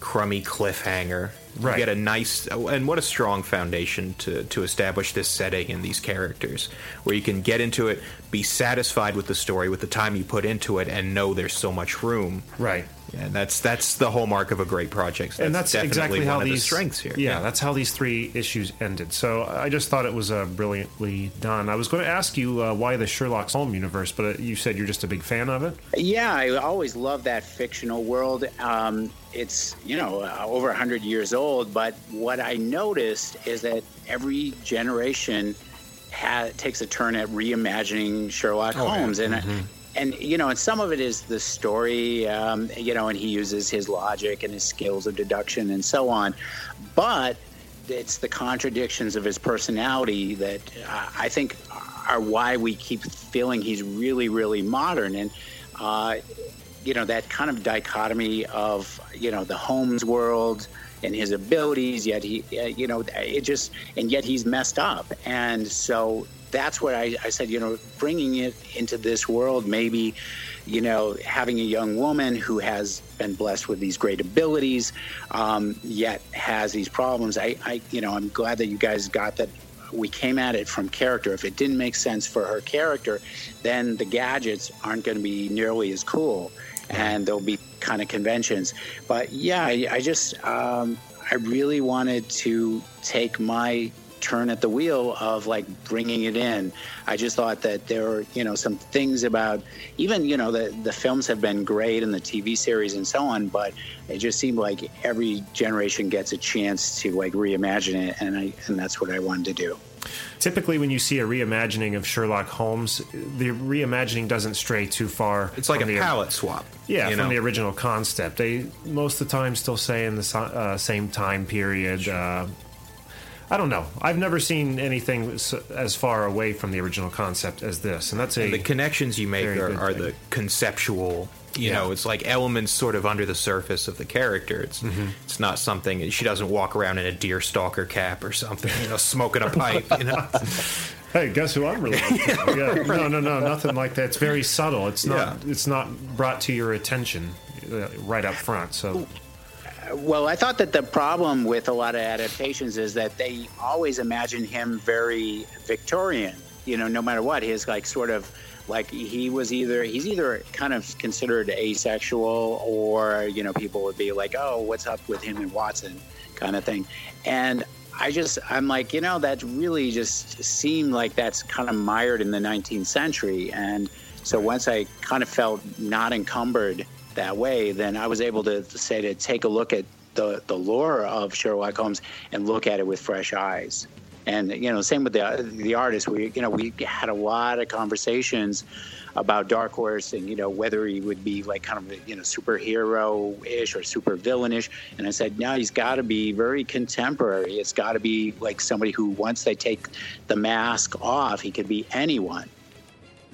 crummy cliffhanger. Right. You get a nice, and what a strong foundation to, to establish this setting and these characters, where you can get into it, be satisfied with the story, with the time you put into it, and know there's so much room. Right. And that's that's the hallmark of a great project. That's and that's definitely exactly one how of these the strengths here. Yeah, that's how these three issues ended. So I just thought it was uh, brilliantly done. I was going to ask you uh, why the Sherlock Holmes universe, but uh, you said you're just a big fan of it. Yeah, I always love that fictional world. Um, it's you know uh, over 100 years old but what i noticed is that every generation ha- takes a turn at reimagining sherlock holmes and and you know and some of it is the story um, you know and he uses his logic and his skills of deduction and so on but it's the contradictions of his personality that uh, I think are why we keep feeling he's really, really modern. And, uh, you know, that kind of dichotomy of, you know, the Holmes world and his abilities, yet he, uh, you know, it just, and yet he's messed up. And so that's what I, I said, you know, bringing it into this world, maybe, you know, having a young woman who has been blessed with these great abilities, um, yet has these problems. I, I, you know, I'm glad that you guys got that. We came at it from character. If it didn't make sense for her character, then the gadgets aren't going to be nearly as cool, and there'll be kind of conventions. But yeah, I, I just, um, I really wanted to take my turn at the wheel of like bringing it in. I just thought that there were, you know, some things about even, you know, the the films have been great and the TV series and so on, but it just seemed like every generation gets a chance to like reimagine it and I and that's what I wanted to do. Typically, when you see a reimagining of Sherlock Holmes, the reimagining doesn't stray too far. It's like a the- palette swap. Yeah, you from know? the original concept. They most of the time still say in the uh, same time period. Uh, I don't know. I've never seen anything as far away from the original concept as this, and that's a the connections you make are, are the conceptual you Yeah. know it's like elements sort of under the surface of the character it's Mm-hmm. it's not something she doesn't walk around in a deer stalker cap or something you know smoking a pipe you know Hey, guess who I'm related to? Yeah, No, no, no, nothing like that. It's very subtle. It's not. Yeah. It's not brought to your attention uh, right up front. So Well, I thought that the problem with a lot of adaptations is that they always imagine him very Victorian. You know, no matter what, his like sort of like he was either he's either kind of considered asexual or you know people would be like, oh, what's up with him and Watson, kind of thing. And I just I'm like, you know, that really just seemed like that's kind of mired in the 19th century. And so once I kind of felt not encumbered that way, then I was able to say to take a look at the the lore of Sherlock Holmes and look at it with fresh eyes. And you know, same with the the artist. We you know we had a lot of conversations about Dark Horse and you know whether he would be like kind of you know superhero ish or super villainish. And I said, no, he's got to be very contemporary. It's got to be like somebody who once they take the mask off, he could be anyone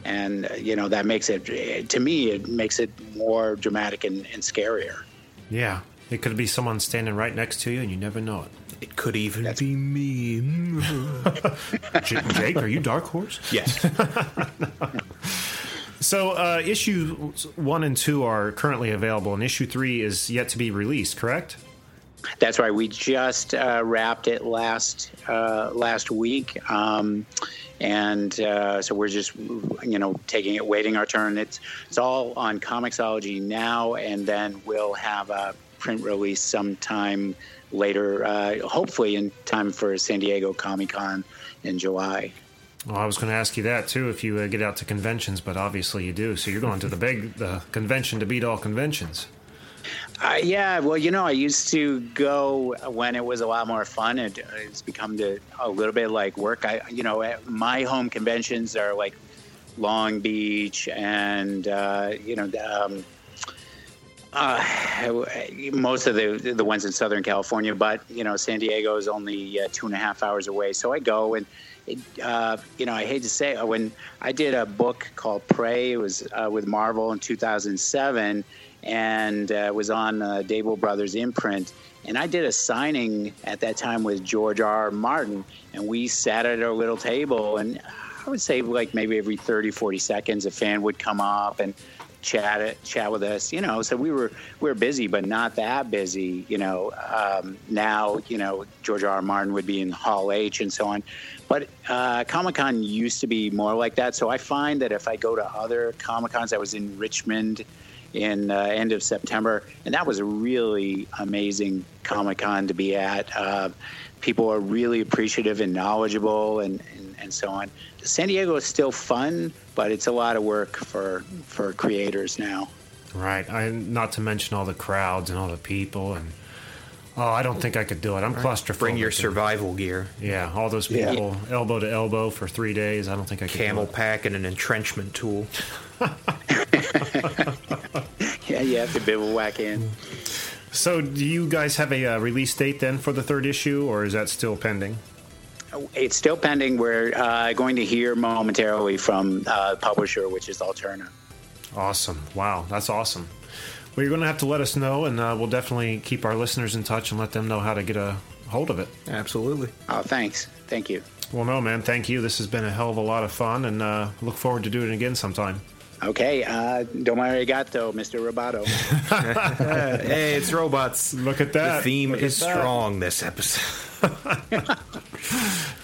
and uh, you know that makes it to me it makes it more dramatic and, and scarier yeah, it could be someone standing right next to you, and you never know it. it could even be me J- Jake, are you Dark Horse? yes So, uh, issue one and two are currently available, and issue three is yet to be released. Correct? that's right we just uh, wrapped it last uh, last week um, and uh, so we're just you know taking it waiting our turn it's it's all on comiXology now and then we'll have a print release sometime later uh, hopefully in time for san diego comic-con in july Well, I was going to ask you that too if you uh, get out to conventions, but obviously you do. So you're going to the big the convention to beat all conventions. Uh, yeah, well, you know, I used to go when it was a lot more fun. It, it's become to, a little bit like work. I, you know, my home conventions are like Long Beach and uh, you know, um, uh, most of the the ones in Southern California. But you know, San Diego is only uh, two and a half hours away, so I go and. It, uh, you know, I hate to say when I did a book called Prey, it was uh, with Marvel in 2007, and uh, was on uh, Dabel Brothers imprint. And I did a signing at that time with George R. R. Martin, and we sat at our little table. And I would say, like maybe every 30, 40 seconds, a fan would come up and chat chat with us. You know, so we were we were busy, but not that busy. You know, um, now you know George R. R. Martin would be in Hall H and so on. But uh, Comic Con used to be more like that. So I find that if I go to other Comic Cons, I was in Richmond in uh, end of September, and that was a really amazing Comic Con to be at. Uh, people are really appreciative and knowledgeable, and, and, and so on. San Diego is still fun, but it's a lot of work for for creators now. Right. I not to mention all the crowds and all the people and oh, I don't think I could do it. I'm claustrophobic. Bring your survival gear. Yeah, all those Yeah. people elbow to elbow for three days. I don't think I could. Camel do it. pack and an entrenchment tool. Yeah, you have to bivouac in. So, do you guys have a uh, release date then for the third issue, or is that still pending? It's still pending. We're uh, going to hear momentarily from uh, publisher, which is Alterna. Awesome! Wow, that's awesome. Well, you're going to have to let us know, and uh, we'll definitely keep our listeners in touch and let them know how to get a hold of it. Absolutely. Oh, thanks. Thank you. Well, no, man, thank you. This has been a hell of a lot of fun, and uh, look forward to doing it again sometime. Okay, uh, domo arigato, Mr. Roboto. hey, it's robots. Look at that. The theme Look is that. strong this episode.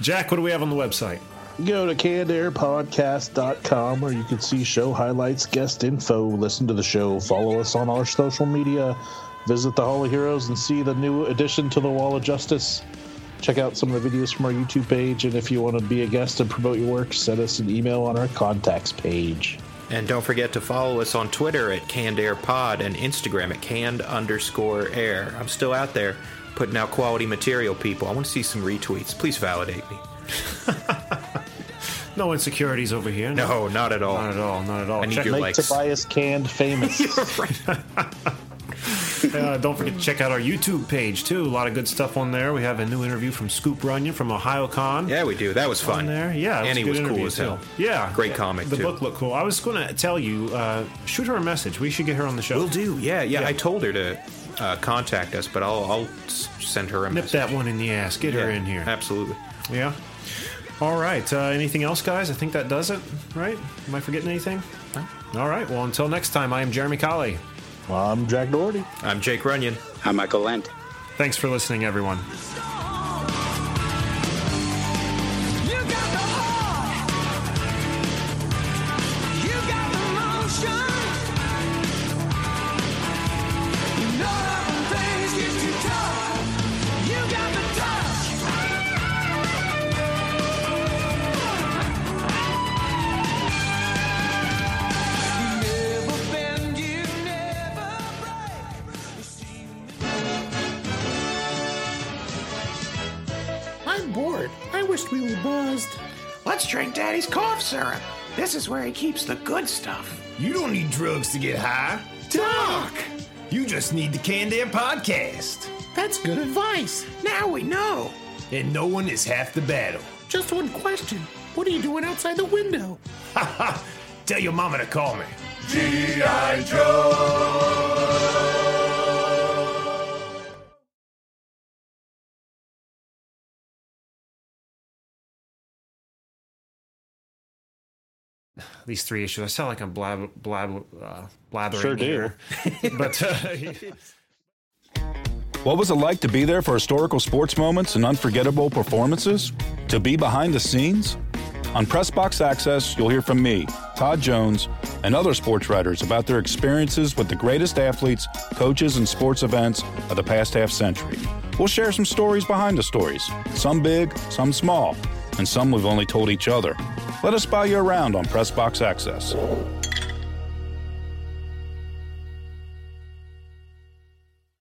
Jack, what do we have on the website? Go to cannedairpodcast.com where you can see show highlights, guest info, listen to the show, follow us on our social media, visit the Hall of Heroes and see the new addition to the Wall of Justice. Check out some of the videos from our YouTube page, and if you want to be a guest and promote your work, send us an email on our contacts page. And don't forget to follow us on Twitter at Canned Air Pod and Instagram at canned underscore air. I'm still out there putting out quality material, people. I want to see some retweets. Please validate me. No insecurities over here. No, not at all. Not at all. Not at all. I need Check- your Make likes. Tobias Canned famous. Uh, don't forget to check out our YouTube page too. A lot of good stuff on there. We have a new interview from Scoop Runyon from Ohio Con. Yeah, we do. That was fun. There, yeah, and he good was cool as hell. too. Yeah, Great comic, The too. book looked cool. I was going to tell you, uh, shoot her a message. We should get her on the show. We'll do. Yeah, yeah, Yeah. I told her to uh, contact us, but I'll, I'll send her a message. Nip message. that one in the ass. Get her in here. Absolutely. Yeah. All right. Uh, anything else, guys? I think that does it. Right? Am I forgetting anything? All right. Well, until next time, I am Jeremy Colley. I'm Jack Doherty. I'm Jake Runyon. I'm Michael Lent. Thanks for listening, everyone. Drink Daddy's cough syrup. This is where he keeps the good stuff. You don't need drugs to get high. Doc! You just need the Canned Air podcast. That's good advice. Now we know. And no one is half the battle. Just one question. What are you doing outside the window? Ha ha! Tell your mama to call me. G.I. Joe! These three issues. I sound like I'm blab, blab, uh, blathering Sure do. here. but uh, What was it like to be there for historical sports moments and unforgettable performances? To be behind the scenes? On Pressbox Access, you'll hear from me, Todd Jones, and other sports writers about their experiences with the greatest athletes, coaches, and sports events of the past half century. We'll share some stories behind the stories, some big, some small. and some we've only told each other. Let us buy you around on Pressbox Access.